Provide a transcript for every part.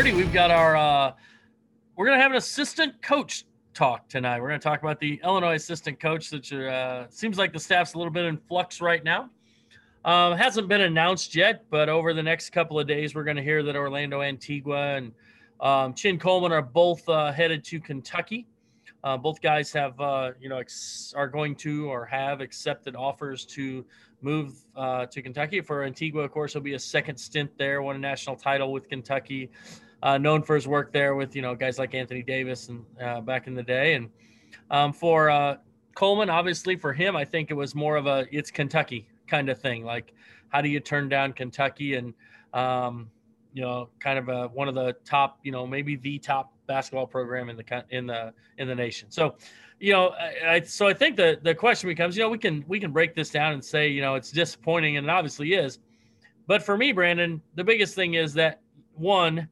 30 We've got our, uh, we're going to have an assistant coach talk tonight. We're going to talk about the Illinois assistant coach, that uh, seems like the staff's a little bit in flux right now. Um, hasn't been announced yet, but over the next couple of days, we're going to hear that Orlando Antigua and um, Chin Coleman are both uh, headed to Kentucky. Uh, both guys have, uh, you know, ex- are going to or have accepted offers to move uh, to Kentucky. For Antigua, of course, it'll be a second stint there. Won a national title with Kentucky, uh, known for his work there with you know guys like Anthony Davis and uh, back in the day. And um, for uh, Coleman, obviously for him, I think it was more of a it's Kentucky kind of thing. Like, how do you turn down Kentucky and um, you know, kind of a, one of the top, you know, maybe the top basketball program in the in the in the nation. So you know, I, so I think the the question becomes, you know, we can we can break this down and say, you know, it's disappointing, and it obviously is. But for me, Brandon, the biggest thing is that one,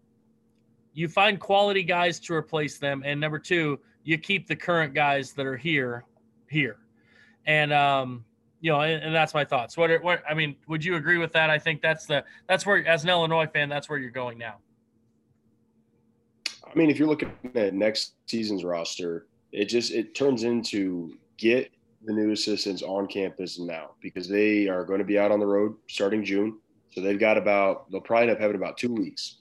you find quality guys to replace them, and number two, you keep the current guys that are here here, and um, you know, and, and that's my thoughts. What, what I mean, would you agree with that? I think that's the that's where, as an Illinois fan, that's where you're going now. I mean, if you're looking at next season's roster, it just it turns into get the new assistants on campus now because they are going to be out on the road starting June. So they've got about they'll probably end up having about two weeks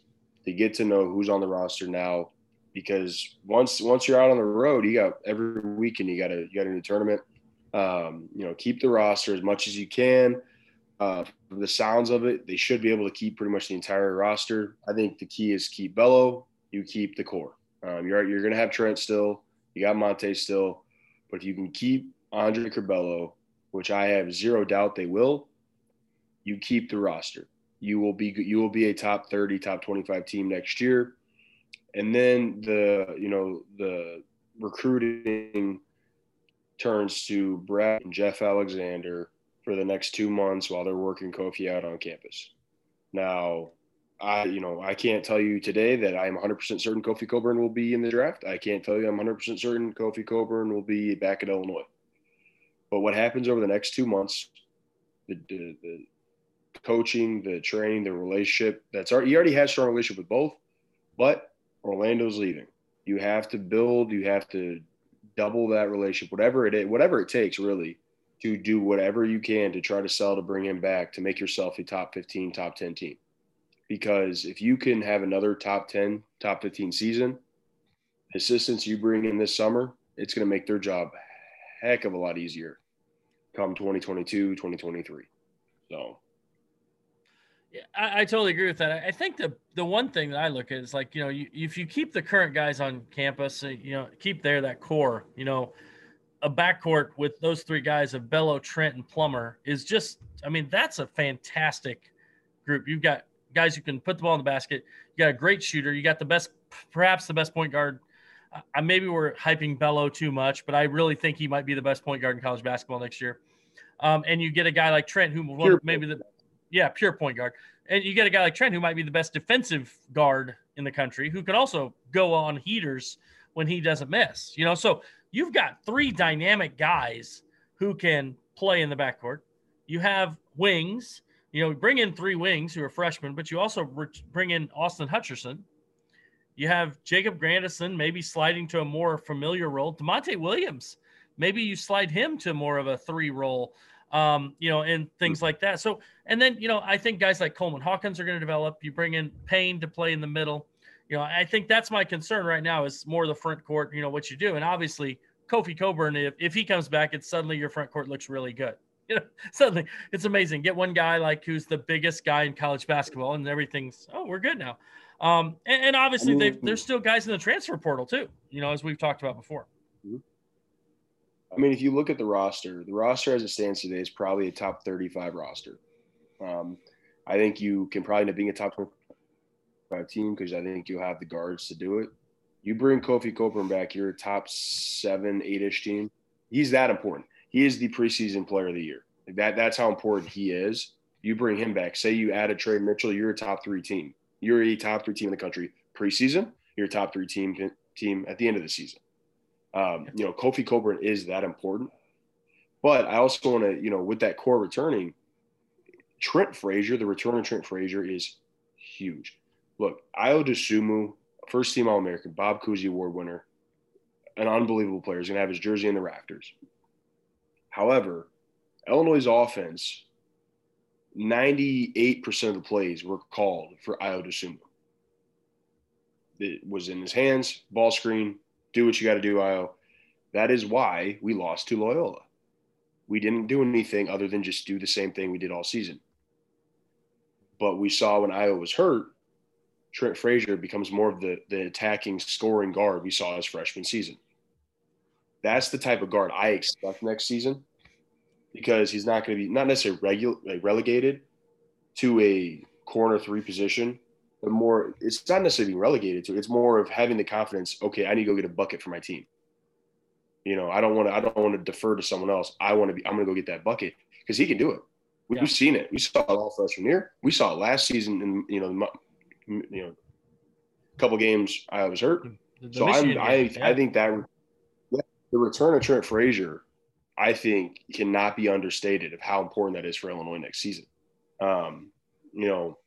to get to know who's on the roster now. Because once once you're out on the road, you got every weekend you got a you got a new tournament. Um, you know, keep the roster as much as you can. Uh, the sounds of it, they should be able to keep pretty much the entire roster. I think the key is keep Bello. You keep the core. Um, you're you're going to have Trent still. You got Monte still, but if you can keep Andre Curbelo, which I have zero doubt they will, you keep the roster. You will be you will be a top 30, top 25 team next year. And then the you know the recruiting turns to Brad and Jeff Alexander for the next two months while they're working Kofi out on campus. Now, I, you know, I can't tell you today that I'm 100% certain Kofi Cockburn will be in the draft. I can't tell you I'm 100% certain Kofi Cockburn will be back at Illinois. But what happens over the next two months, the, the, the coaching, the training, the relationship, that's already, he already has strong relationship with both, but Orlando's leaving. You have to build, you have to double that relationship, whatever it is, whatever it takes really to do whatever you can to try to sell to bring him back to make yourself a top 15, top 10 team because if you can have another top 10, top 15 season, assistants you bring in this summer, it's going to make their job heck of a lot easier come 2022, 2023. So. Yeah, I, I, totally agree with that. I think the the one thing that I look at is like you know you, if you keep the current guys on campus, uh, you know keep there that core, you know, a backcourt with those three guys of Bello, Trent, and Plummer is just I mean that's a fantastic group. You've got guys who can put the ball in the basket. You got a great shooter. You got the best, perhaps the best point guard. I maybe we're hyping Bello too much, but I really think he might be the best point guard in college basketball next year. Um, and you get a guy like Trent, who will maybe the yeah pure point guard, and you get a guy like Trent who might be the best defensive guard in the country, who can also go on heaters when he doesn't miss. You know, so you've got three dynamic guys who can play in the backcourt. You have wings you know, bring in three wings who are freshmen, but you also bring in Austin Hutcherson. You have Jacob Grandison maybe sliding to a more familiar role. Da'Monte Williams, maybe you slide him to more of a three role, um, you know, and things like that. So, and then, you know, I think guys like Coleman Hawkins are going to develop. You bring in Payne to play in the middle. You know, I think that's my concern right now is more the front court, you know, what you do. And obviously, Kofi Cockburn, if, if he comes back, it's suddenly your front court looks really good. you know, suddenly it's amazing. Get one guy like who's the biggest guy in college basketball, and everything's oh, we're good now. Um, and, and obviously, mean, there's still guys in the transfer portal too. You know, as we've talked about before. I mean, if you look at the roster, the roster as it stands today is probably a top 35 roster. Um, I think you can probably end up being a top 25 team because I think you'll have the guards to do it. You bring Kofi Cockburn back, you're a top seven, eight ish team. He's that important he is the preseason player of the year. that that's how important he is. You bring him back. Say you add a Trey Mitchell, you're a top three team. You're a top three team in the country preseason. You're a top three team team at the end of the season. Um, you know, Kofi Cockburn is that important. But I also want to, you know, with that core returning, Trent Frazier, the return of Trent Frazier is huge. look, Ayo Dosunmu, first team All American, Bob Cousy Award winner, an unbelievable player. He's going to have his jersey in the rafters. However, Illinois' offense, 98% of the plays were called for Ayo Dosunmu. It was in his hands, ball screen, do what you got to do, Ayo. That is why we lost to Loyola. We didn't do anything other than just do the same thing we did all season. But we saw when Ayo was hurt, Trent Frazier becomes more of the, the attacking scoring guard we saw his freshman season. That's the type of guard I expect next season because he's not going to be not necessarily regu- like relegated to a corner three position, more it's not necessarily being relegated to. It's more of having the confidence. Okay, I need to go get a bucket for my team. You know, I don't want to. I don't want to defer to someone else. I want to be. I'm going to go get that bucket because he can do it. We've yeah. seen it. We saw it all freshman year. We saw it last season. In you know, you know, a couple games I was hurt. The, the so I'm, I yeah. I think that the return of Trent Frazier, I think cannot be understated of how important that is for Illinois next season. Um, you know,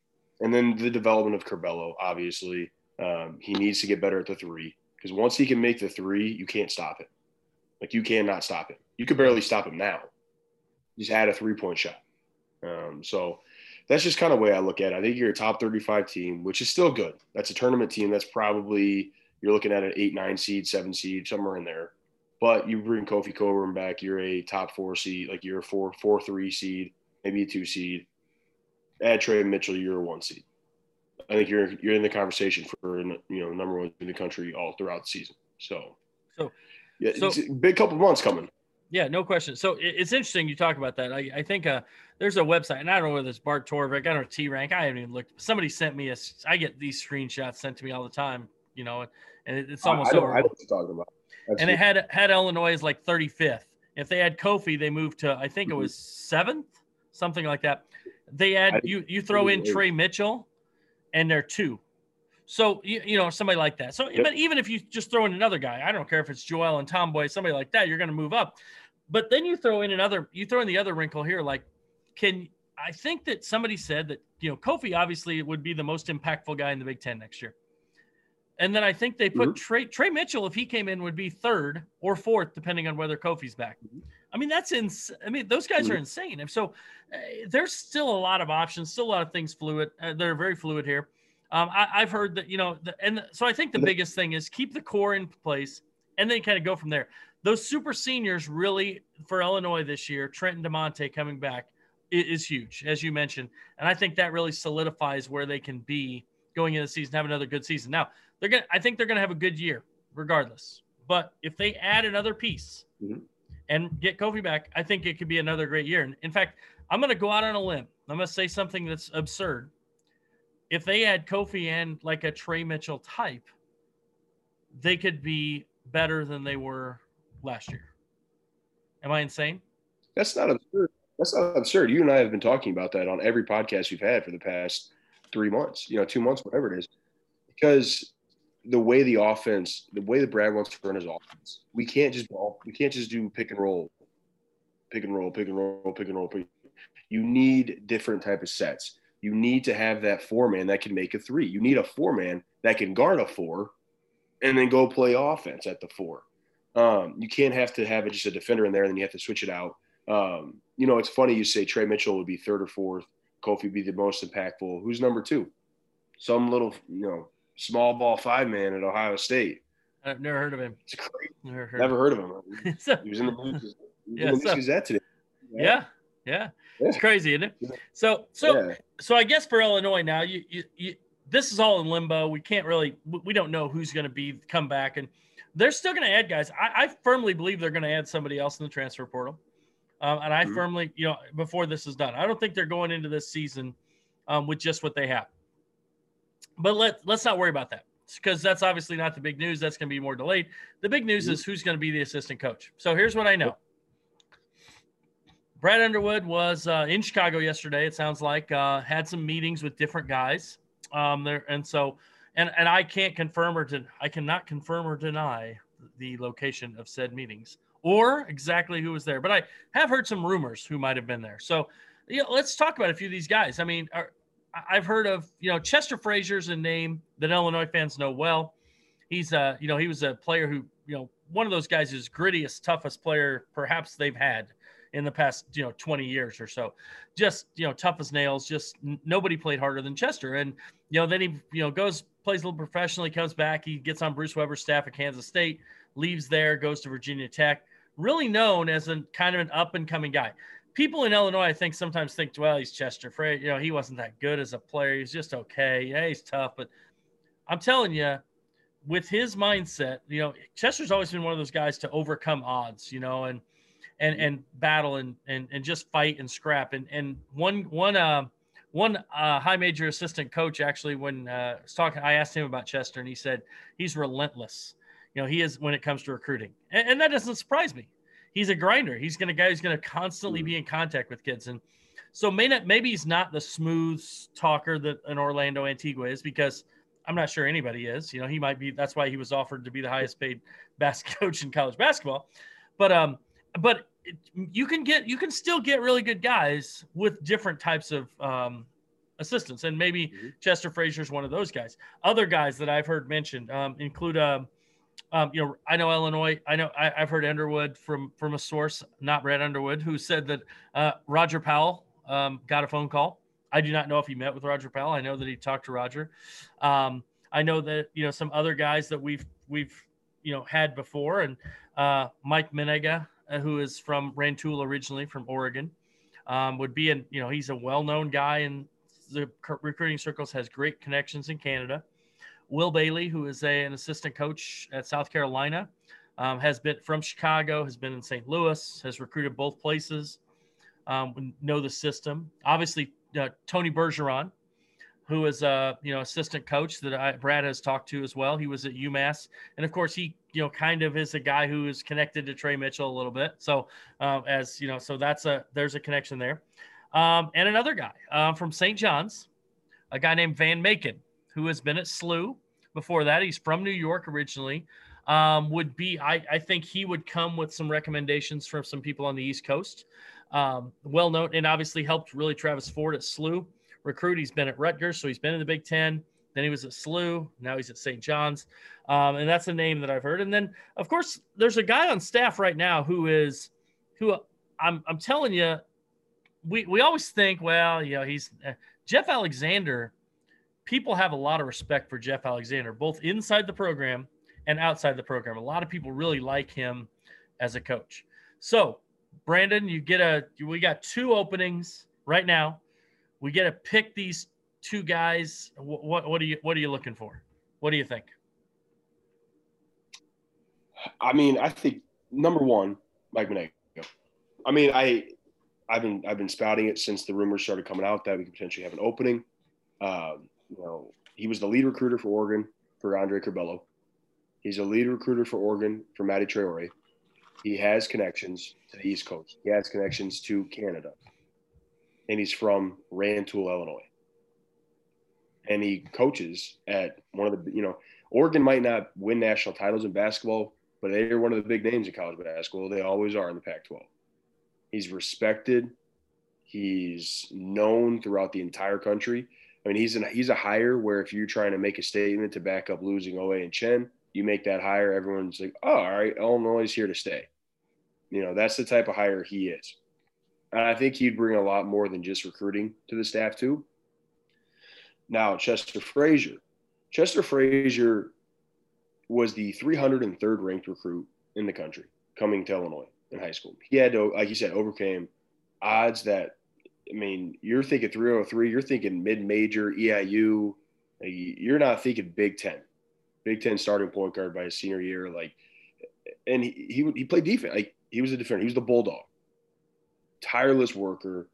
and then the development of Curbelo, obviously, um, he needs to get better at the three because once he can make the three, you can't stop it. Like you cannot stop him. You could barely stop him now. He's had a three point shot. Um, so that's just kind of way I look at it. I think you're a top 35 team, which is still good. That's a tournament team. That's probably you're looking at an eight, nine seed, seven seed, somewhere in there. But you bring Kofi Cockburn back, you're a top four seed, like you're a four, four, three seed, maybe a two seed. Add Trey Mitchell, you're a one seed. I think you're you're in the conversation for you know number one in the country all throughout the season. So, so yeah, so, it's a big couple months coming. Yeah, no question. So it's interesting you talk about that. I, I think uh, there's a website, and I don't know whether it's Bart Torvik, I don't know T rank. I haven't even looked. Somebody sent me a. I get these screenshots sent to me all the time, you know, and it's almost I, I over. I know what you're talking about. That's and it had had Illinois as like 35th. If they had Kofi, they moved to I think it was seventh, something like that. They add you you throw in Trey Mitchell, and they're two. So you, you know somebody like that. So yep. but even if you just throw in another guy, I don't care if it's Joel and Tomboy, somebody like that, you're going to move up. But then you throw in another, you throw in the other wrinkle here, like can I think that somebody said that you know Kofi obviously would be the most impactful guy in the Big Ten next year. And then I think they put mm-hmm. Trey, Trey Mitchell, if he came in, would be third or fourth, depending on whether Kofi's back. Mm-hmm. I mean, that's ins. I mean, those guys mm-hmm. are insane. And so uh, there's still a lot of options, still a lot of things fluid. Uh, they're very fluid here. Um, I, have heard that, you know, the, and so I think the biggest thing is keep the core in place and then kind of go from there. Those super seniors really for Illinois this year, Trenton DeMonte coming back is, is huge, as you mentioned. And I think that really solidifies where they can be going into the season, have another good season. Now, they're going to, I think they're going to have a good year regardless. But if they add another piece mm-hmm. And get Kofi back, I think it could be another great year. And in fact, I'm going to go out on a limb. I'm going to say something that's absurd if they had Kofi and like a Trey Mitchell type, they could be better than they were last year. Am I insane? That's not absurd. That's not absurd. You and I have been talking about that on every podcast we've had for the past three months, you know, two months, whatever it is, because the way the offense, the way that Brad wants to run his offense, we can't just we can't just do pick and roll, pick and roll, pick and roll, pick and roll. You need different type of sets you need to have that four man that can make a three. You need a four man that can guard a four and then go play offense at the four. Um, you can't have to have just a defender in there and then you have to switch it out. Um, you know, it's funny you say Trey Mitchell would be third or fourth, Kofi be the most impactful. Who's number two? Some little, you know, small ball five man at Ohio State. I've never heard of him. It's crazy. Never heard, never heard of him. so, he was in the news, yeah, so, Gazette today. Yeah. yeah. yeah. It's crazy, isn't it? So, so yeah so I guess for Illinois now, you, you, you this is all in limbo. We can't really, we don't know who's going to be come back, and they're still going to add guys. I, I, firmly believe they're going to add somebody else in the transfer portal, um, and I mm-hmm. firmly, you know, before this is done, I don't think they're going into this season um, with just what they have. But let let's not worry about that because that's obviously not the big news. That's going to be more delayed. The big news is who's going to be the assistant coach. So here's what I know. Brad Underwood was uh, in Chicago yesterday. It sounds like uh, had some meetings with different guys um, there, and so and and I can't confirm or den- I cannot confirm or deny the location of said meetings or exactly who was there, but I have heard some rumors who might have been there. So yeah, let's talk about a few of these guys. I mean, are, I've heard of, you know, Chester Frazier's a name that Illinois fans know well. He's a, you know, he was a player who, you know, one of those guys is grittiest, toughest player perhaps they've had in the past, you know, 20 years or so. Just, you know, tough as nails. Just nobody played harder than Chester. And, you know, then he, you know, goes, plays a little professionally, comes back. He gets on Bruce Weber's staff at Kansas State, leaves there, goes to Virginia Tech. Really known as a kind of an up and coming guy. People in Illinois, I think, sometimes think, well, he's Chester Frey. You know, he wasn't that good as a player. He's just okay. Yeah, he's tough. But I'm telling you, with his mindset, you know, Chester's always been one of those guys to overcome odds, you know, and and and battle and and and just fight and scrap. And and one one uh one uh, high major assistant coach actually when uh, was talking, I asked him about Chester, and he said he's relentless. You know, he is when it comes to recruiting, and, and that doesn't surprise me. He's a grinder. He's going to guy who's going to constantly be in contact with kids, and so may not, maybe he's not the smooth talker that an Orlando Antigua is because I'm not sure anybody is. You know, he might be. That's why he was offered to be the highest paid basket coach in college basketball. But um, but you can get you can still get really good guys with different types of um, assistants, and maybe mm-hmm. Chester Frazier is one of those guys. Other guys that I've heard mentioned um, include. Um, um, you know, I know Illinois. I know I, have heard Underwood from from a source, not Brad Underwood, who said that uh, Roger Powell um, got a phone call I do not know if he met with Roger Powell. I know that he talked to Roger. Um, I know that you know some other guys that we've we've you know had before, and uh, Mike Mennenga, uh, who is from Rantoul originally from Oregon, um, would be an you know he's a well-known guy in the recruiting circles, has great connections in Canada. Will Bailey, who is a, an assistant coach at South Carolina, um, has been from Chicago, has been in St. Louis, has recruited both places. Um, know the system. Obviously, uh, Tony Bergeron, who is a you know assistant coach that I, Brad has talked to as well. He was at UMass, and of course he you know kind of is a guy who is connected to Trey Mitchell a little bit. So uh, as you know, so that's a there's a connection there. Um, and another guy uh, from St. John's, a guy named Van Macon, who has been at SLU before that. He's from New York originally. Um, would be I, I think he would come with some recommendations from some people on the East Coast um, well known and obviously helped really Travis Ford at SLU recruit. He's been at Rutgers, so he's been in the Big Ten. Then he was at SLU. Now he's at St. John's, um, and that's a name that I've heard. And then, of course, there's a guy on staff right now who is, who I'm I'm telling you, we we always think, well, you know, he's uh, Jeff Alexander. People have a lot of respect for Jeff Alexander, both inside the program and outside the program. A lot of people really like him as a coach. So Brandon, you get a we got two openings right now. We get to pick these two guys. What, what what are you what are you looking for? What do you think? I mean, I think number one, Mike Mennenga. I mean, I I've been I've been spouting it since the rumors started coming out that we could potentially have an opening. Um, you know, he was the lead recruiter for Oregon for Andre Curbelo. He's a lead recruiter for Oregon for Matty Traore. He has connections to the East Coast. He has connections to Canada. And he's from Rantoul, Illinois. And he coaches at one of the, you know, Oregon might not win national titles in basketball, but they're one of the big names in college basketball. They always are in the Pac 12. He's respected. He's known throughout the entire country. I mean, he's an, he's a hire where if you're trying to make a statement to back up losing Oa and Chin, you make that hire, everyone's like, oh, all right, Illinois is here to stay. You know, that's the type of hire he is. And I think he'd bring a lot more than just recruiting to the staff, too. Now, Chester Frazier. Chester Frazier was the 303rd ranked recruit in the country coming to Illinois in high school. He had to, like you said, overcame odds that, I mean, you're thinking 303, you're thinking mid major, EIU. You're not thinking Big Ten. Big Ten starting point guard by his senior year. Like, and he, he, he played defense. Like, he was a defender. He was the bulldog, tireless worker.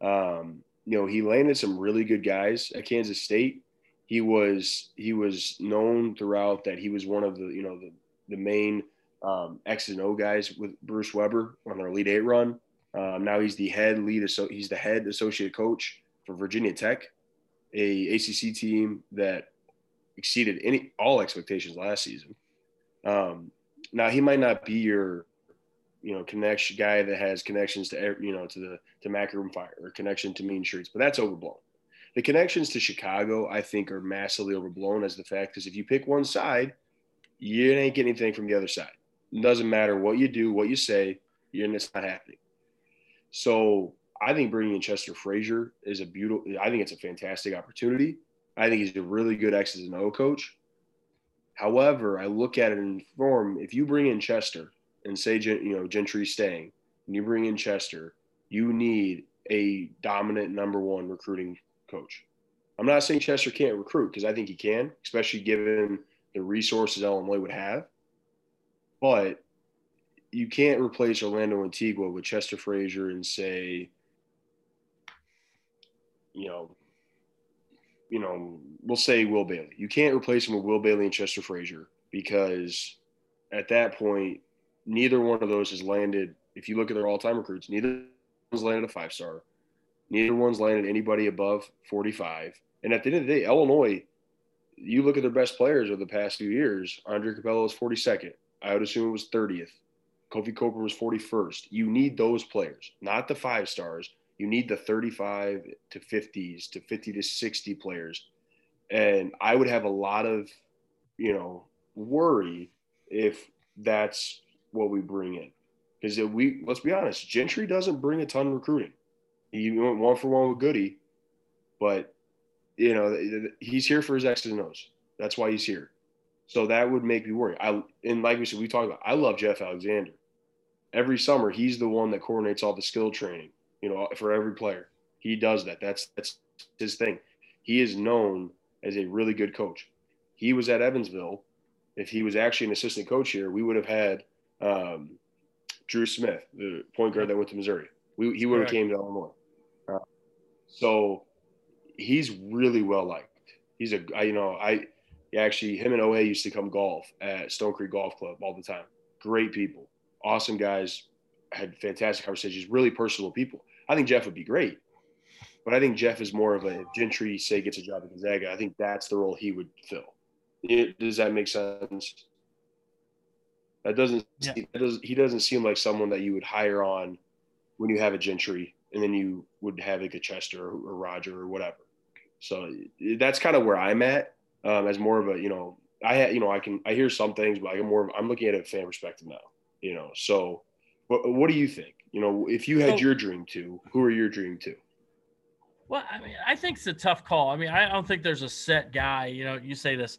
Um, you know, he landed some really good guys at Kansas State. He was he was known throughout that he was one of the you know the the main um, X and O guys with Bruce Weber on their Elite Eight run. Um, now he's the head lead. So he's the head associate coach for Virginia Tech, a ACC team that exceeded any all expectations last season. Um, now he might not be your you know, connection guy that has connections to you know to the to Mac Irvin Fire or connection to Mean Streets, but that's overblown. the connections to Chicago, I think, are massively overblown as the fact because if you pick one side, you ain't getting anything from the other side. It doesn't matter what you do, what you say, and it's not happening. So I think bringing in Chester Frazier is a beautiful. I think it's a fantastic opportunity. I think he's a really good X's and O coach. However, I look at it in form. If you bring in Chester and say, you know, Gentry staying, and you bring in Chester, you need a dominant number one recruiting coach. I'm not saying Chester can't recruit because I think he can, especially given the resources Illinois would have. But you can't replace Orlando Antigua with Chester Frazier and say, you know, you know, we'll say Will Bailey. You can't replace him with Will Bailey and Chester Frazier because at that point, neither one of those has landed. If you look at their all-time recruits, neither one's landed a five-star. Neither one's landed anybody above 45. And at the end of the day, Illinois, you look at their best players over the past few years. Andre Curbelo was 42nd. I would assume it was 30th. Kofi Cockburn was 41st. You need those players, not the five stars. You need the 35 to 50s to 50 to 60 players. And I would have a lot of, you know, worry if that's what we bring in. Because we, let's be honest, Gentry doesn't bring a ton of recruiting. He went one for one with Goody, but, you know, he's here for his X's and O's. That's why he's here. So that would make me worry. I and like we said, we talked about. I love Jeff Alexander. Every summer, he's the one that coordinates all the skill training you know, for every player. He does that. That's that's his thing. He is known as a really good coach. He was at Evansville. If he was actually an assistant coach here, we would have had um, Dru Smith, the point guard that went to Missouri. We, he would have came to Illinois. Uh, so he's really well liked. He's a, I, you know, I actually him and oa used to come golf at Stone Creek Golf Club all the time. Great people, awesome guys, had fantastic conversations, really personal people. I think Jeff would be great. But I think Jeff is more of a Gentry, say, gets a job at Gonzaga. I think that's the role he would fill. It, does that make sense? That doesn't, yeah. that does, he doesn't seem like someone that you would hire on when you have a Gentry and then you would have like a Chester or, or Roger or whatever. So that's kind of where I'm at um, as more of a, you know, I had, you know, I can, I hear some things, but I'm more, I'm looking at it fan perspective now, you know, so what, what do you think? You know, if you had so, your dream two who are your dream two Well, I mean, I think it's a tough call. I mean, I don't think there's a set guy. You know, you say this.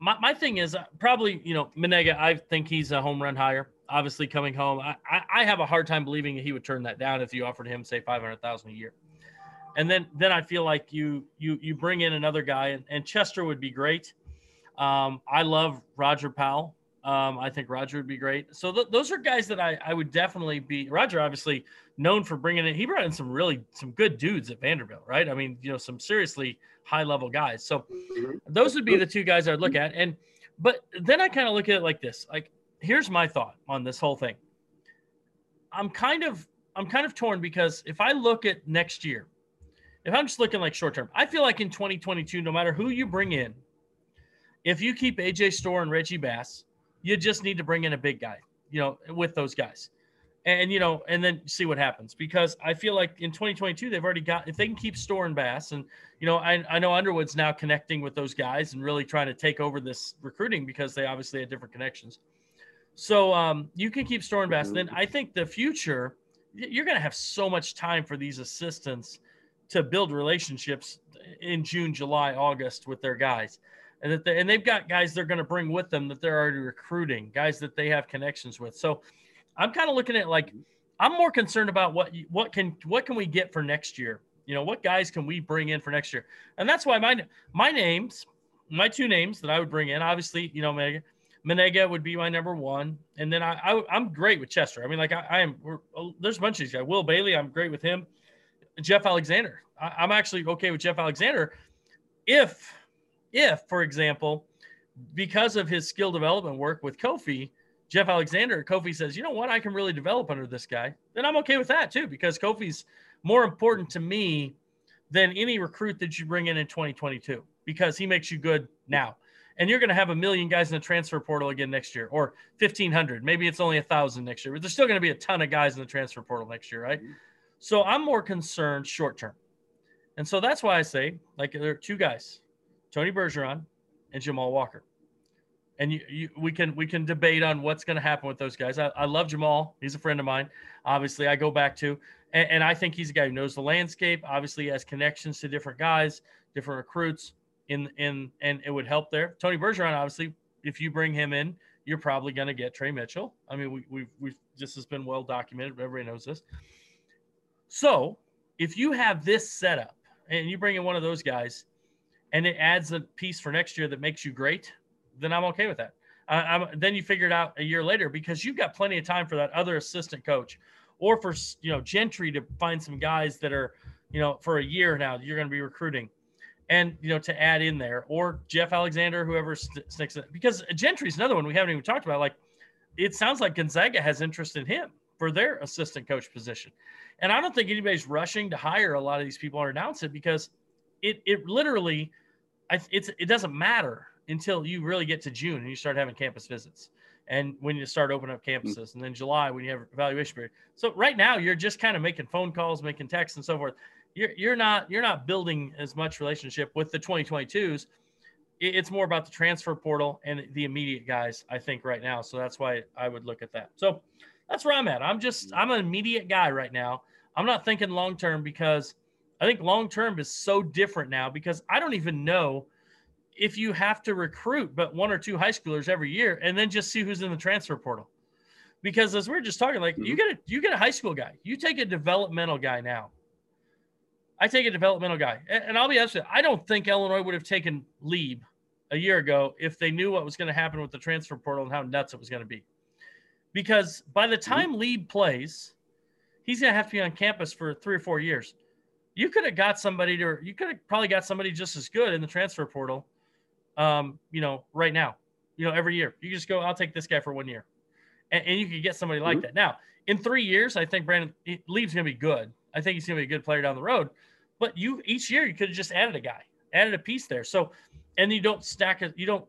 My, my thing is uh, probably, you know, Mennenga, I think he's a home run hire. Obviously, coming home, I, I, I have a hard time believing he would turn that down if you offered him, say, five hundred thousand a year. And then, then I feel like you you you bring in another guy, and, and Chester would be great. Um, I love Roger Powell. Um, I think Roger would be great. So th- those are guys that I, I would definitely be. Roger, obviously known for bringing in. He brought in some really some good dudes at Vanderbilt, right? I mean, you know, some seriously high level guys. So those would be the two guys I'd look at. And but then I kind of look at it like this. Like, here's my thought on this whole thing. I'm kind of I'm kind of torn because if I look at next year, if I'm just looking like short term, I feel like in 2022, no matter who you bring in, if you keep AJ Storr and Reggie Bass you just need to bring in a big guy, you know, with those guys. And, you know, and then see what happens because I feel like in 2022, they've already got, if they can keep Storr and Bass, and, you know, I, I know Underwood's now connecting with those guys and really trying to take over this recruiting because they obviously had different connections. So um, you can keep Storr and Bass. Then I think the future, you're going to have so much time for these assistants to build relationships in June, July, August with their guys and that they, and they've got guys they're going to bring with them that they're already recruiting, guys that they have connections with. So I'm kind of looking at like I'm more concerned about what what can what can we get for next year. You know, what guys can we bring in for next year? And that's why my my names, my two names that I would bring in, obviously, you know, Mega. Mennenga would be my number one, and then I, I am great with Chester. I mean, like I, I am. Oh, there's a bunch of these guys. Will Bailey, I'm great with him. Jeff Alexander, I, I'm actually okay with Jeff Alexander. If if, for example, because of his skill development work with Kofi, Jeff Alexander, Kofi says, you know what, I can really develop under this guy, then I'm okay with that too, because Kofi's more important to me than any recruit that you bring in in 2022 because he makes you good now. And you're going to have a million guys in the transfer portal again next year, or 1,500. Maybe it's only a thousand next year, but there's still going to be a ton of guys in the transfer portal next year, right? So I'm more concerned short term. And so that's why I say, like, there are two guys, Tony Bergeron and Jamal Walker. And you, you, we can we can debate on what's going to happen with those guys. I, I love Jamal; he's a friend of mine. Obviously, I go back to, and, and I think he's a guy who knows the landscape. Obviously, has connections to different guys, different recruits. In in and it would help there. Tony Bergeron, obviously, if you bring him in, you're probably going to get Trey Mitchell. I mean, we, we've, we've, this has been well documented. Everybody knows this. So if you have this setup and you bring in one of those guys and it adds a piece for next year that makes you great, then I'm okay with that. Uh, then you figure it out a year later because you've got plenty of time for that other assistant coach or for, you know, Gentry to find some guys that are, you know, for a year now, you're going to be recruiting and you know to add in there or Jeff Alexander, whoever sticks it. Because Gentry's another one we haven't even talked about. Like it sounds like Gonzaga has interest in him for their assistant coach position, and I don't think anybody's rushing to hire a lot of these people or announce it because it it literally, it's it doesn't matter until you really get to June and you start having campus visits. And when you start opening up campuses, mm-hmm. and then July when you have evaluation period. So right now you're just kind of making phone calls, making texts, and so forth you're you're not you're not building as much relationship with the 2022s. It's more about the transfer portal and the immediate guys, I think, right now. So that's why I would look at that. So that's where I'm at. I'm just I'm an immediate guy right now. I'm not thinking long term because I think long term is so different now because I don't even know if you have to recruit but one or two high schoolers every year and then just see who's in the transfer portal. Because as we are just talking, like you mm-hmm. get a you get a high school guy, you take a developmental guy now I take a developmental guy. And, I'll be honest with you, I don't think Illinois would have taken Lieb a year ago if they knew what was going to happen with the transfer portal and how nuts it was going to be. Because by the time mm-hmm. Lieb plays, he's going to have to be on campus for three or four years. You could have got somebody to, you could have probably got somebody just as good in the transfer portal, um, you know, right now, you know, every year. You just go, I'll take this guy for one year. And, and you could get somebody like mm-hmm. that. Now, in three years, I think Brandon Lieb's going to be good. I think he's going to be a good player down the road. But you each year you could have just added a guy, added a piece there. So, and you don't stack it, you don't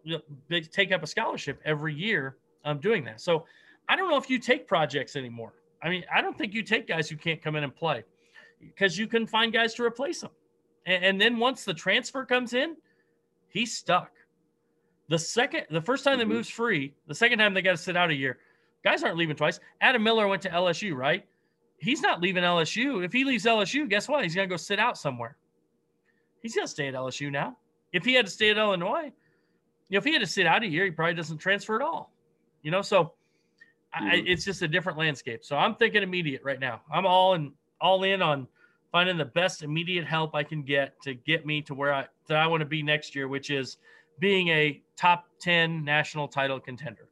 take up a scholarship every year um, doing that. So, I don't know if you take projects anymore. I mean, I don't think you take guys who can't come in and play because you can find guys to replace them. And, and then once the transfer comes in, he's stuck. The second, the first time mm-hmm. moves free, the second time they got to sit out a year. Guys aren't leaving twice. Adam Miller went to LSU, right? he's not leaving LSU. If he leaves LSU, guess what? He's going to go sit out somewhere. He's going to stay at LSU now. If he had to stay at Illinois, you know, if he had to sit out a year, he probably doesn't transfer at all. You know, so mm-hmm. I, it's just a different landscape. So I'm thinking immediate right now. I'm all in, all in on finding the best immediate help I can get to get me to where I that I want to be next year, which is being a top 10 national title contender.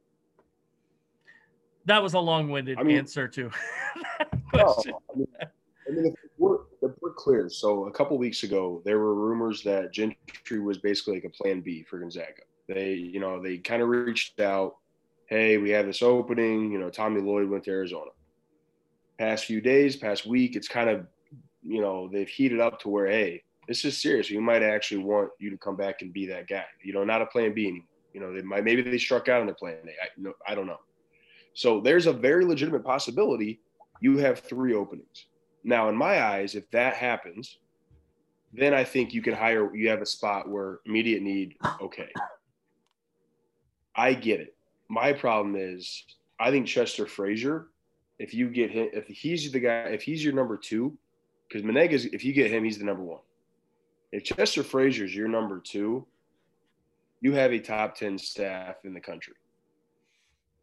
That was a long-winded I mean, answer to question. No, I mean, I mean if, we're, if we're clear, so a couple weeks ago there were rumors that Gentry was basically like a Plan B for Gonzaga. They, you know, they kind of reached out. Hey, we have this opening. You know, Tommy Lloyd went to Arizona. Past few days, past week, it's kind of, you know, they've heated up to where, hey, this is serious. We might actually want you to come back and be that guy. You know, not a Plan B. You know, they might maybe they struck out on the Plan A. I, no, I don't know. So there's a very legitimate possibility you have three openings. Now, in my eyes, if that happens, then I think you can hire, you have a spot where immediate need, okay. I get it. My problem is, I think Chester Frazier, if you get him, if he's the guy, if he's your number two, because Mennenga's, if you get him, he's the number one. If Chester Frazier is your number two, you have a top 10 staff in the country.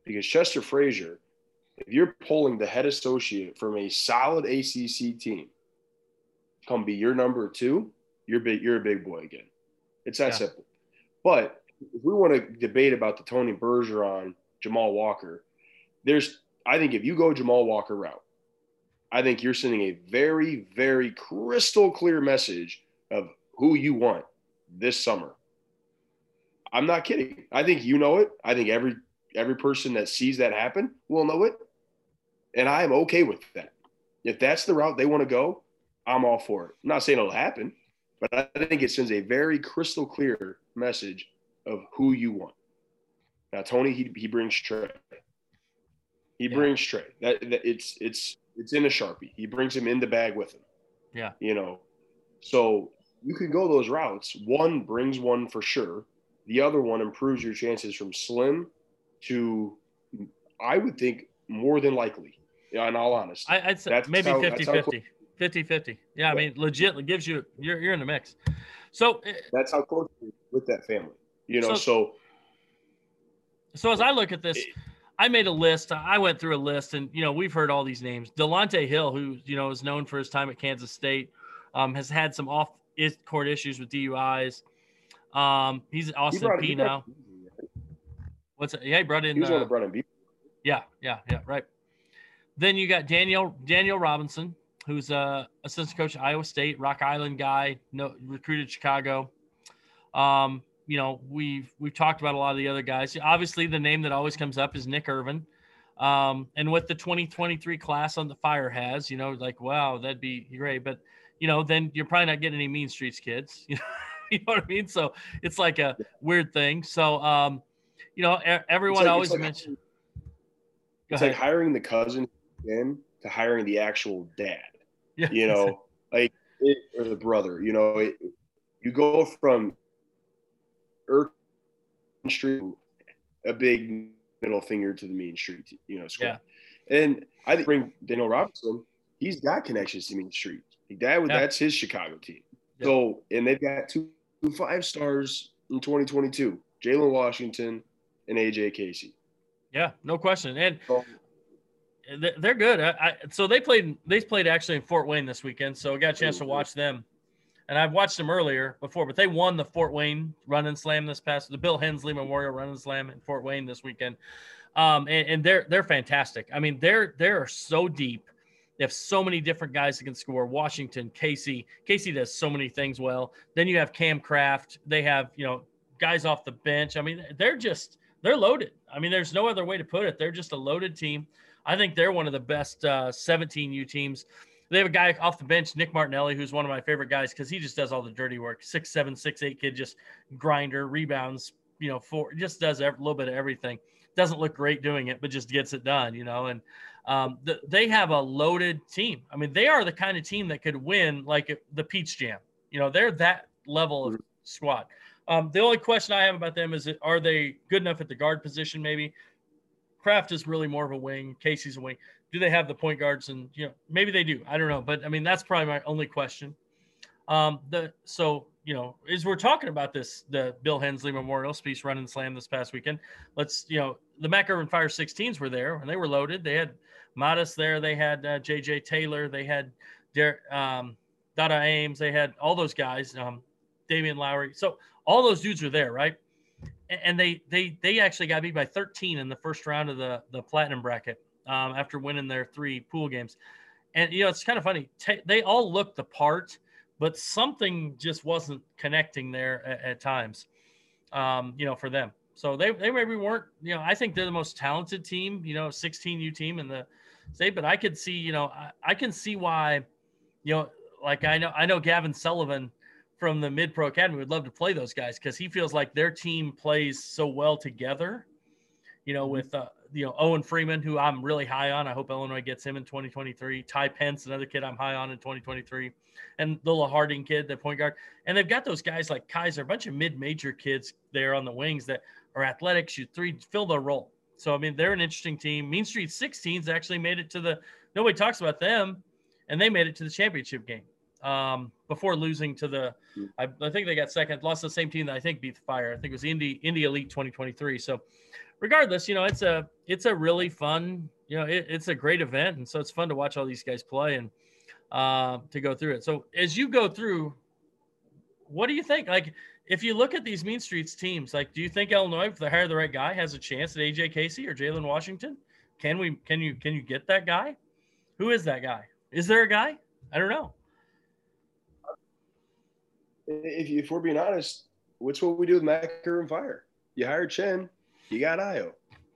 Because Chester Frazier – if you're pulling the head associate from a solid ACC team, come be your number two, you're big. You're a big boy again. It's that yeah. simple. But if we want to debate about the Tony Bergeron, Jamal Walker, there's I think if you go Jamal Walker route, I think you're sending a very, very crystal clear message of who you want this summer. I'm not kidding. I think you know it. I think every every person that sees that happen will know it. And I am okay with that. If that's the route they want to go, I'm all for it. I'm not saying it'll happen, but I think it sends a very crystal clear message of who you want. Now, Tony, he, he brings Trey. He yeah. brings Trey. That, that it's it's it's in a sharpie. He brings him in the bag with him. Yeah. You know, So you can go those routes. One brings one for sure. The other one improves your chances from slim to, I would think, more than likely. Yeah, in all honesty. I, would say that's maybe how, 50 50. 50 50. Yeah, yeah, I mean, legit gives you, you're, you're in the mix. So eh, that's how close with that family, you know. So, so, so as I look at this, it, I made a list. I went through a list, and you know, we've heard all these names. Delonte Hill, who you know is known for his time at Kansas State, um, has had some off court issues with DUIs. Um, he's Austin he P now. What's it? Yeah, he brought in. He was uh, one of brought in. Yeah, yeah, yeah. Right. Then you got Daniel Daniyal Robinson, who's a assistant coach at Iowa State, Rock Island guy, no recruited Chicago. Um, you know, we've we've talked about a lot of the other guys. Obviously, the name that always comes up is Nick Irvin. Um, and what the 2023 class on the fire has, you know, like wow, that'd be great. But you know, then you're probably not getting any mean streets kids. You know, you know what I mean? So it's like a weird thing. So um, you know, everyone like, always like, mentions. It's ahead. like hiring the cousin in to hiring the actual dad. Yeah. You know, like it, or the brother. You know, it, you go from Earth Street, a big middle finger to the Mean Street. You know, school. Yeah. And I think bring Daniyal Robinson. He's got connections to Mean Street. That yeah. that's his Chicago team. Yeah. So and they've got two five stars in 2022: Jalen Washington and AJ Casey. Yeah, no question. And so, they're good. I, I, so they played. They played actually in Fort Wayne this weekend. So I got a chance to mm-hmm. watch them, and I've watched them earlier before. But they won the Fort Wayne Run and Slam this past the Bill Hensley Memorial Run and Slam in Fort Wayne this weekend. Um, and, and they're they're fantastic. I mean, they're they're so deep. They have so many different guys that can score. Washington, Casey, Casey does so many things well. Then you have Cam Craft. They have you know guys off the bench. I mean, they're just they're loaded. I mean, there's no other way to put it. They're just a loaded team. I think they're one of the best uh, 17U teams. They have a guy off the bench, Nick Martinelli, who's one of my favorite guys because he just does all the dirty work. Six seven, six eight kid, just grinder, rebounds, you know, four, just does a little bit of everything. Doesn't look great doing it, but just gets it done, you know. And um, the, they have a loaded team. I mean, they are the kind of team that could win like the Peach Jam. You know, they're that level of squad. Um, the only question I have about them is, are they good enough at the guard position? Maybe Craft is really more of a wing. Casey's a wing. Do they have the point guards? And you know, maybe they do. I don't know, but I mean, that's probably my only question. Um, the so you know, as we're talking about this, the Bill Hensley Memorial Speech Run and Slam this past weekend. Let's you know, the Mac Irvin Fire 16s were there and they were loaded. They had Modest there. They had uh, J.J. Taylor. They had Der- um, Dada Ames. They had all those guys. Um, Damian Lowry. So all those dudes are there, right? And they they they actually got beat by 13 in the first round of the the platinum bracket um, after winning their three pool games. And you know it's kind of funny. T- they all looked the part, but something just wasn't connecting there at, at times. Um, you know, for them. So they they maybe weren't. You know, I think they're the most talented team. You know, 16U team in the state. But I could see. You know, I, I can see why. You know, like I know I know Gavin Sullivan from the mid pro academy would love to play those guys because he feels like their team plays so well together. You know, mm-hmm. with uh, you know Owen Freeman, who I'm really high on. I hope Illinois gets him in 2023. Ty Pence, another kid I'm high on in 2023, and the little Harding kid, the point guard. And they've got those guys like Kaiser, a bunch of mid-major kids there on the wings that are athletic, shoot three, fill their role. So I mean, they're an interesting team. Mean Street 16s actually made it to the. Nobody talks about them, and they made it to the championship game um, before losing to the. Hmm. I, I, think they got second, lost the same team that I think beat the Fire. I think it was Indy Indy Elite 2023. So, regardless, you know, it's a it's a really fun, you know, it, it's a great event, and so it's fun to watch all these guys play and uh, to go through it. So, as you go through, what do you think? Like, if you look at these Mean Streets teams, like, do you think Illinois, if they hire the right guy, has a chance at AJ Casey or Jalen Washington? Can we? Can you? Can you get that guy? Who is that guy? Is there a guy? I don't know if, if we're being honest, what's what we do with Mac Irvin Fire? You hire Chin, you got Io,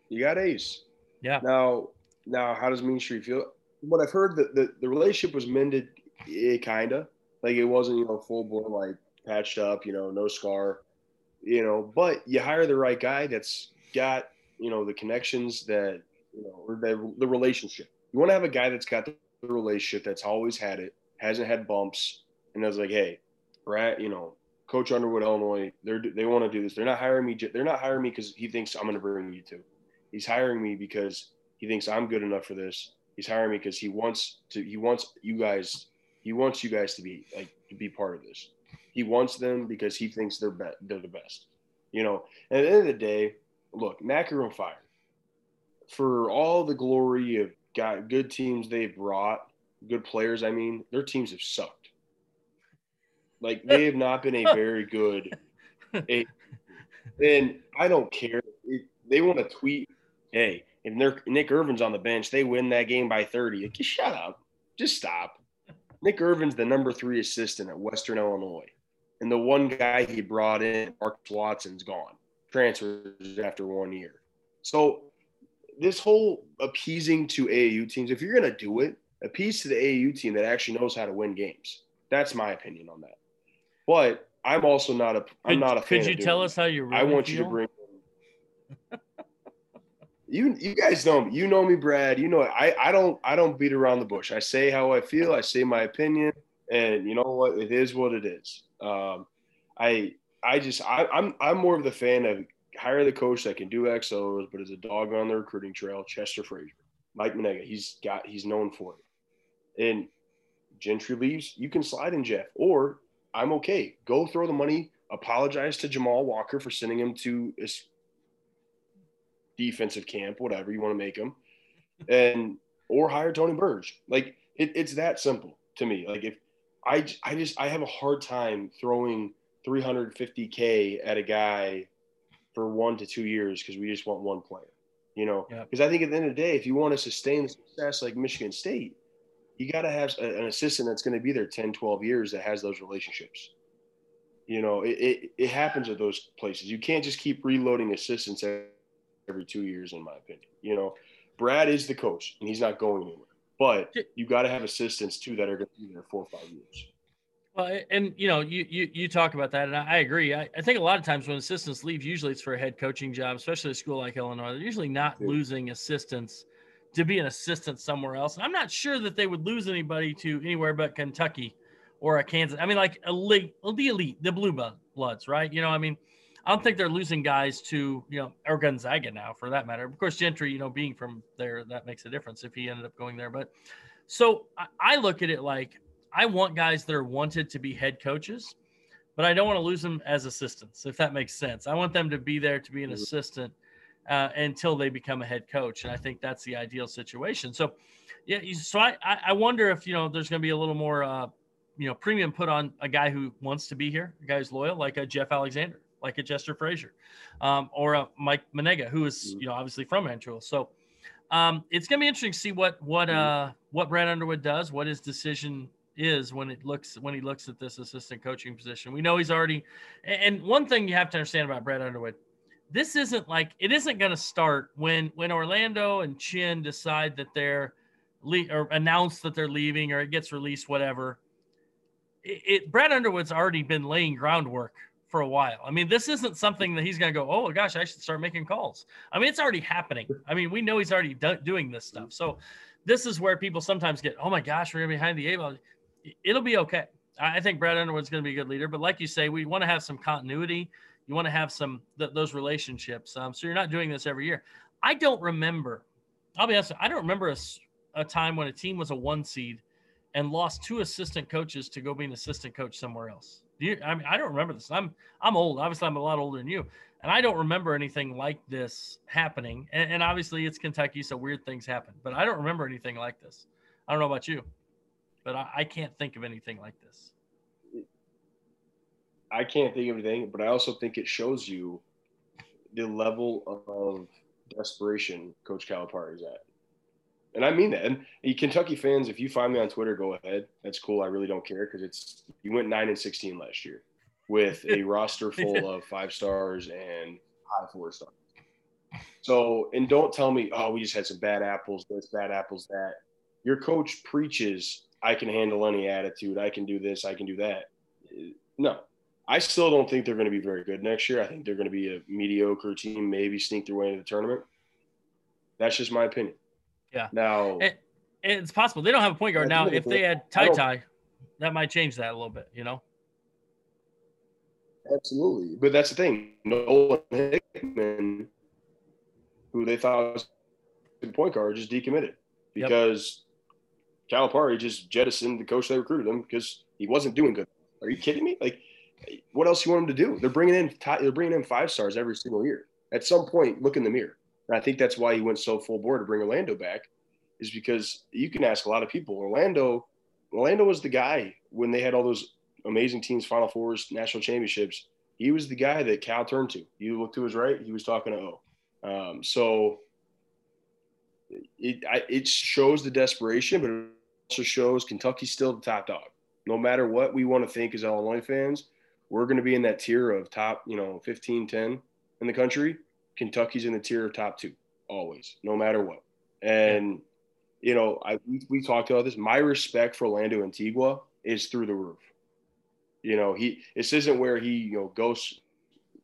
you got Ace. Yeah. Now, now, how does Mean Street feel? What I've heard that the, the relationship was mended, it kinda like it wasn't you know full blown like patched up, you know, no scar, you know. But you hire the right guy that's got you know the connections that you know or the, the relationship. You want to have a guy that's got the relationship that's always had it, hasn't had bumps, and I was like, hey, Brad, you know, Coach Underwood, Illinois, they're they want to do this. They're not hiring me. They're not hiring me because he thinks I'm going to bring you to. He's hiring me because he thinks I'm good enough for this. He's hiring me because he wants to. He wants you guys. He wants you guys to be like to be part of this. He wants them because he thinks they're be- they're the best. You know. And at the end of the day, look, Mac Irvin Fire. For all the glory of got good teams they've brought, good players. I mean, their teams have sucked. Like they have not been a very good. A, and I don't care. they want to tweet, hey, if Nick Irvin's on the bench, they win that game by 30. Like, shut up. Just stop. Nick Irvin's the number three assistant at Western Illinois. And the one guy he brought in, Marcus Watson's gone. Transfers after one year. So this whole appeasing to AAU teams, if you're going to do it, appease to the AAU team that actually knows how to win games. That's my opinion on that. But I'm also not a. I'm not a. Fan. Could you tell us how you? Really I want feel? you to bring. you you guys know me. You know me, Brad. You know I I don't I don't beat around the bush. I say how I feel. I say my opinion, and you know what? It is what it is. Um, I I just I, I'm I'm more of the fan of hire the coach that can do XOs, but is a dog on the recruiting trail. Chester Frazier, Mike Mennenga. He's got he's known for it. And Gentry leaves, you can slide in Jeff, or I'm okay. Go throw the money. Apologize to Jamal Walker for sending him to his defensive camp, whatever you want to make him, and or hire Tony Burge. Like it, it's that simple to me. Like if I, I just I have a hard time throwing 350k at a guy for one to two years because we just want one player. You know, because. I think at the end of the day, if you want to sustain success like Michigan State, you got to have a, an assistant that's going to be there 10, 12 years that has those relationships. You know, it, it, it happens at those places. You can't just keep reloading assistants every two years, in my opinion. You know, Brad is the coach and he's not going anywhere. But you got to have assistants too that are going to be there four or five years. Well, and you know, you you, you talk about that, and I, agree. I, I, think a lot of times when assistants leave, usually it's for a head coaching job, especially a school like Illinois. They're usually not yeah. losing assistants to be an assistant somewhere else. And I'm not sure that they would lose anybody to anywhere but Kentucky or a Kansas. I mean, like elite, the elite, the blue bloods, right? You know, I mean, I don't think they're losing guys to you know or Gonzaga now, for that matter. Of course, Gentry, you know, being from there, that makes a difference if he ended up going there. But so I, I look at it like I want guys that are wanted to be head coaches, but I don't want to lose them as assistants, if that makes sense. I want them to be there to be an mm-hmm. assistant uh, until they become a head coach, and I think that's the ideal situation. So, yeah, so I I wonder if you know there's going to be a little more uh, you know premium put on a guy who wants to be here, a guy who's loyal, like a Jeff Alexander, like a Chester Frazier, um, or a Mike Mennenga, who is mm-hmm. you know obviously from Mantua. So. Um, it's going to be interesting to see what what mm-hmm. uh, what Brad Underwood does, what his decision is when it looks when he looks at this assistant coaching position. We know he's already and one thing you have to understand about Brad Underwood, this isn't like it isn't going to start when when Orlando and Chin decide that they're le- or announce that they're leaving or it gets released whatever. It, it Brad Underwood's already been laying groundwork for a while. I mean, this isn't something that he's going to go, "Oh gosh, I should start making calls." I mean, it's already happening. I mean, we know he's already do- doing this stuff. So this is where people sometimes get, "Oh my gosh, we're going to be behind the eight ball." it'll be okay. I think Brad Underwood's going to be a good leader, but like you say, we want to have some continuity. You want to have some th- those relationships. Um, so you're not doing this every year. I don't remember. I'll be honest. I don't remember a, a time when a team was a one seed and lost two assistant coaches to go be an assistant coach somewhere else. Do you? I mean, I don't remember this. I'm I'm old. Obviously, I'm a lot older than you, and I don't remember anything like this happening. And, and obviously, it's Kentucky, so weird things happen. But I don't remember anything like this. I don't know about you but I, I can't think of anything like this. I can't think of anything, but I also think it shows you the level of desperation Coach Calipari is at. And I mean that. And Kentucky fans, if you find me on Twitter, go ahead. That's cool. I really don't care because it's you went nine and sixteen last year with a roster full of five stars and high four stars. So, and don't tell me, oh, we just had some bad apples, this bad apples, that. Your coach preaches I can handle any attitude. I can do this. I can do that. No, I still don't think they're going to be very good next year. I think they're going to be a mediocre team, maybe sneak their way into the tournament. That's just my opinion. Yeah. Now, it, it's possible they don't have a point guard now. If they had Ty Ty, that might change that a little bit, you know. Absolutely, but that's the thing. Nolan Hickman, who they thought was the point guard, just decommitted because yep. Calipari just jettisoned the coach that recruited him because he wasn't doing good. Are you kidding me? Like, what else you want them to do? They're bringing in they're bringing in five stars every single year. At some point, look in the mirror. And I think that's why he went so full board to bring Orlando back, is because you can ask a lot of people. Orlando, Orlando was the guy when they had all those amazing teams, Final Fours, national championships, he was the guy that Cal turned to. You look to his right, he was talking to O. Um, so it I, it shows the desperation, but it also shows Kentucky's still the top dog. No matter what we want to think as Illinois fans, we're going to be in that tier of top, you know, 15, 10 in the country. Kentucky's in the tier of top two always, no matter what. And, you know, I we, talked about this. My respect for Orlando Antigua is through the roof. You know, he this isn't where he you know goes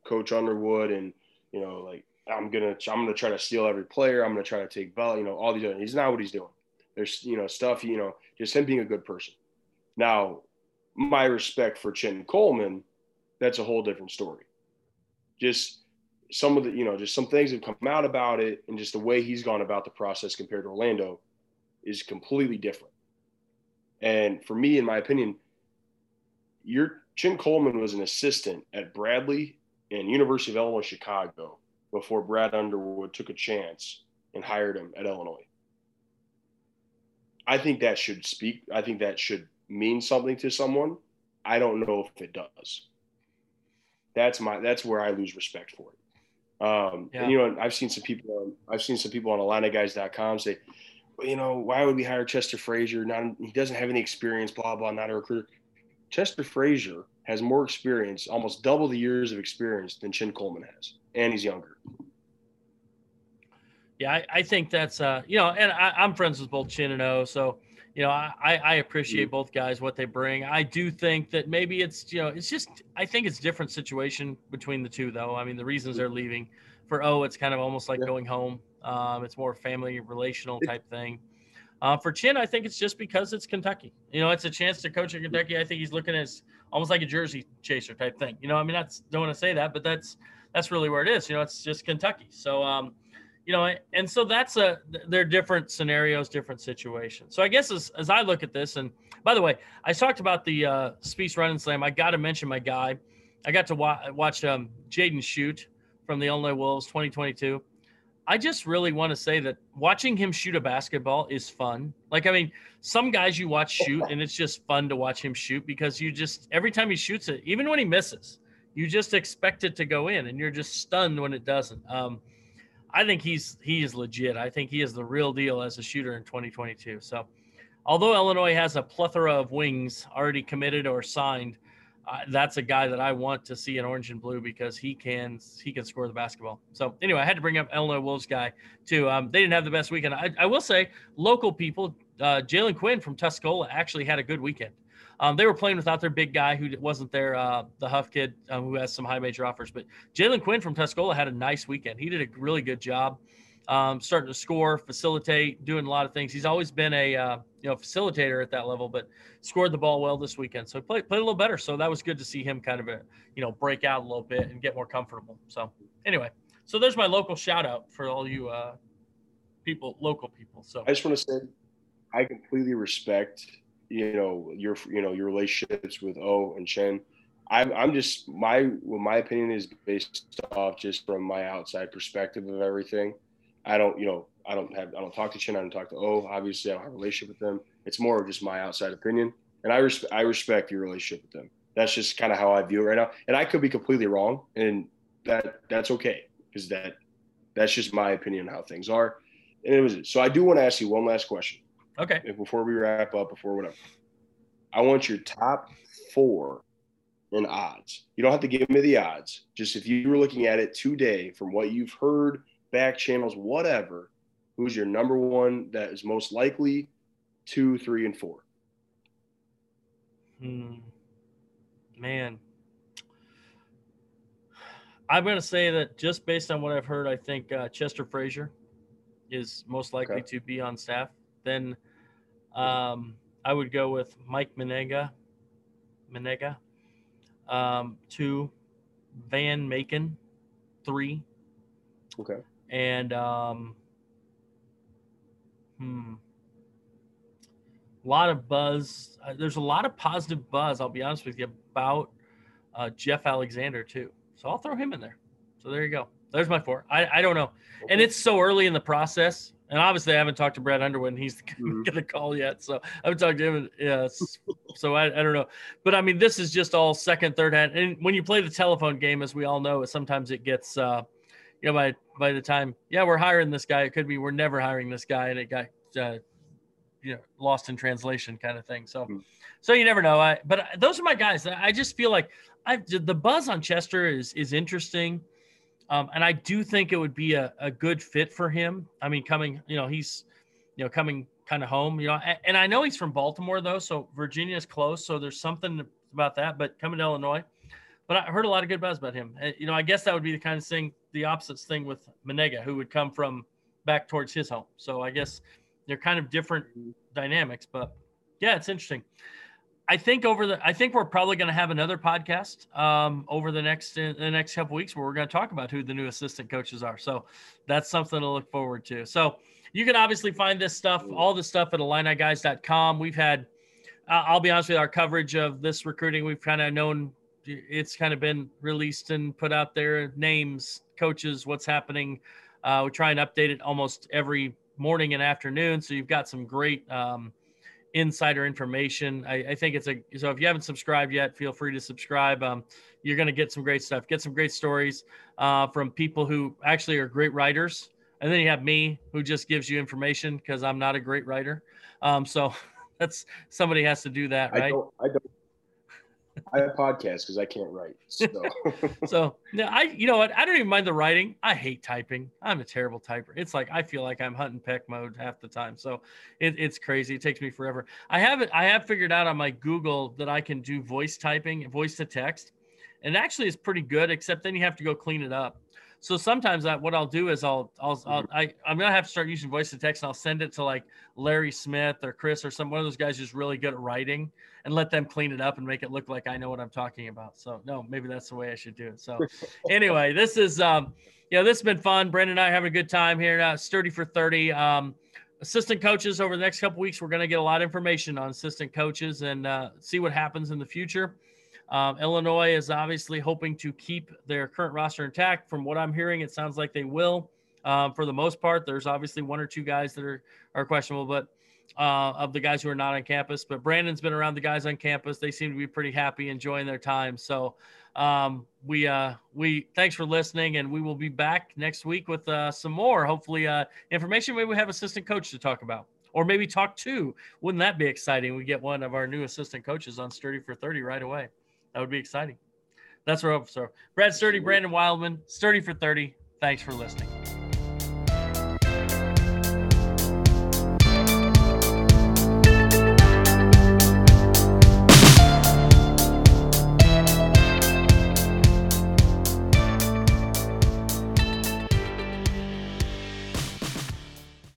Coach Underwood and you know like I'm gonna I'm gonna try to steal every player. I'm gonna try to take ball. You know, all these. Other, he's not what he's doing. There's you know stuff. You know, just him being a good person. Now, my respect for Chin Coleman, that's a whole different story. Just some of the you know just some things have come out about it, and just the way he's gone about the process compared to Orlando is completely different. And for me, in my opinion, your Chin Coleman was an assistant at Bradley and University of Illinois Chicago before Brad Underwood took a chance and hired him at Illinois. I think that should speak. I think that should mean something to someone. I don't know if it does. That's my. That's where I lose respect for it. Um, yeah. and, you know, I've seen some people. On, I've seen some people on IlliniGuys.com say, well, you know, why would we hire Chester Frazier? Not he doesn't have any experience. Blah blah. Not a recruiter. Chester Frazier has more experience, almost double the years of experience than Chin Coleman has, and he's younger. Yeah, I, I think that's uh, you know, and I, am friends with both Chin and O, so you know, I, I appreciate mm-hmm. both guys what they bring. I do think that maybe it's you know, it's just I think it's different situation between the two though. I mean, the reasons they're leaving for O, it's kind of almost like yeah. going home. Um, it's more family relational type thing. Uh, for Chin, I think it's just because it's Kentucky. You know, it's a chance to coach at Kentucky. I think he's looking at almost like a jersey chaser type thing. You know, I mean, that's don't want to say that, but that's that's really where it is. You know, it's just Kentucky. So, um, you know, and so that's a they're different scenarios, different situations. So I guess as as I look at this, and by the way, I talked about the uh, Spiece Run N Slam. I got to mention my guy. I got to wa- watch um, Jaden shoot from the Illinois Wolves 2022. I just really want to say that watching him shoot a basketball is fun. Like, I mean, some guys you watch shoot and it's just fun to watch him shoot because you just, every time he shoots it, even when he misses, you just expect it to go in and you're just stunned when it doesn't. Um, I think he's, he is legit. I think he is the real deal as a shooter in 2022. So, although Illinois has a plethora of wings already committed or signed, uh, that's a guy that I want to see in orange and blue because he can he can score the basketball. So anyway, I had to bring up Illinois Wolves guy too. Um, they didn't have the best weekend. I, I will say local people, uh, Jalen Quinn from Tuscola actually had a good weekend. Um, they were playing without their big guy who wasn't there, uh, the Huff kid um, who has some high major offers. But Jalen Quinn from Tuscola had a nice weekend. He did a really good job um, starting to score, facilitate, doing a lot of things. He's always been a uh, you know facilitator at that level, but scored the ball well this weekend. So he played played a little better. So that was good to see him kind of a, uh, you know break out a little bit and get more comfortable. So anyway, so there's my local shout out for all you uh, people, local people. So I just want to say, I completely respect you know your you know your relationships with O and Chin. I'm, I'm just my well, my opinion is based off just from my outside perspective of everything. I don't, you know, I don't have, I don't talk to Chin. I don't talk to O. Obviously, I don't have a relationship with them. It's more of just my outside opinion, and I respect, I respect your relationship with them. That's just kind of how I view it right now. And I could be completely wrong, and that that's okay because that that's just my opinion on how things are. And it was so. I do want to ask you one last question. Okay. Before we wrap up, before whatever, I want your top four in odds. You don't have to give me the odds. Just if you were looking at it today, from what you've heard back channels, whatever, who's your number one that is most likely, two, three, and four? Hmm. Man. I'm going to say that just based on what I've heard, I think uh, Chester Frazier is most likely okay. to be on staff. Then um, I would go with Mike Mennenga Mennenga. Um, two, Van Macon. Three. Okay. And um, hmm, a lot of buzz. Uh, there's a lot of positive buzz. I'll be honest with you about uh, Jeff Alexander too. So I'll throw him in there. So there you go. There's my four. I, I don't know. And it's so early in the process. And obviously, I haven't talked to Brad Underwood, and he's mm-hmm. going to call yet. So I haven't talked to him. Yeah. so I, I don't know. But I mean, this is just all second, third hand. And when you play the telephone game, as we all know, sometimes it gets, uh, you know, by by the time, yeah, we're hiring this guy, it could be we're never hiring this guy, and it got, uh, you know, lost in translation kind of thing. So, mm-hmm. so you never know. I but those are my guys. I just feel like I the buzz on Chester is is interesting. Um, and I do think it would be a, a good fit for him. I mean, coming, you know, he's, you know, coming kind of home, you know, and, and I know he's from Baltimore though, so Virginia is close, so there's something about that. But coming to Illinois, but I heard a lot of good buzz about him. And, you know, I guess that would be the kind of thing, the opposite thing with Mennenga, who would come from back towards his home. So I guess they're kind of different dynamics, but yeah, it's interesting. I think over the I think we're probably going to have another podcast um, over the next in the next couple weeks where we're going to talk about who the new assistant coaches are. So that's something to look forward to. So you can obviously find this stuff, all the stuff at IlliniGuys.com. We've had, uh, I'll be honest with you, our coverage of this recruiting, we've kind of known it's kind of been released and put out there, names, coaches, what's happening. Uh, we try and update it almost every morning and afternoon. So you've got some great. Um, insider information. I, I, think it's a so if you haven't subscribed yet, feel free to subscribe. Um, you're going to get some great stuff, get some great stories uh, from people who actually are great writers. And then you have me who just gives you information because I'm not a great writer. Um, so that's somebody has to do that, right? I don't, I don't I have podcasts because I can't write. So. so I you know what? I don't even mind the writing. I hate typing. I'm a terrible typer. It's like I feel like I'm hunting peck mode half the time. So it, it's crazy. It takes me forever. I have it. I have figured out on my Google that I can do voice typing, voice to text, and actually it's pretty good. Except then you have to go clean it up. So sometimes I, what I'll do is I'll, I'll, I'll I, I'm gonna have to start using voice to text and I'll send it to like Larry Smith or Chris or some one of those guys who's really good at writing and let them clean it up and make it look like I know what I'm talking about. So no, maybe that's the way I should do it. So anyway, this is um, you know, this has been fun. Brandon and I having a good time here. Now, sturdy for 30. Um, assistant coaches over the next couple weeks, we're to get a lot of information on assistant coaches and uh, see what happens in the future. Um, Illinois is obviously hoping to keep their current roster intact. From what I'm hearing, it sounds like they will. Um, for the most part, there's obviously one or two guys that are are questionable, but uh, of the guys who are not on campus. But Brandon's been around the guys on campus; they seem to be pretty happy, enjoying their time. So um, we uh, we thanks for listening, and we will be back next week with uh, some more, hopefully, uh, information. Maybe we have assistant coach to talk about or maybe talk to. Wouldn't that be exciting? We get one of our new assistant coaches on Sturdy for 30 right away. That would be exciting. That's I'm so. Brad Sturdy, Brandon Wildman, Sturdy for 30. Thanks for listening.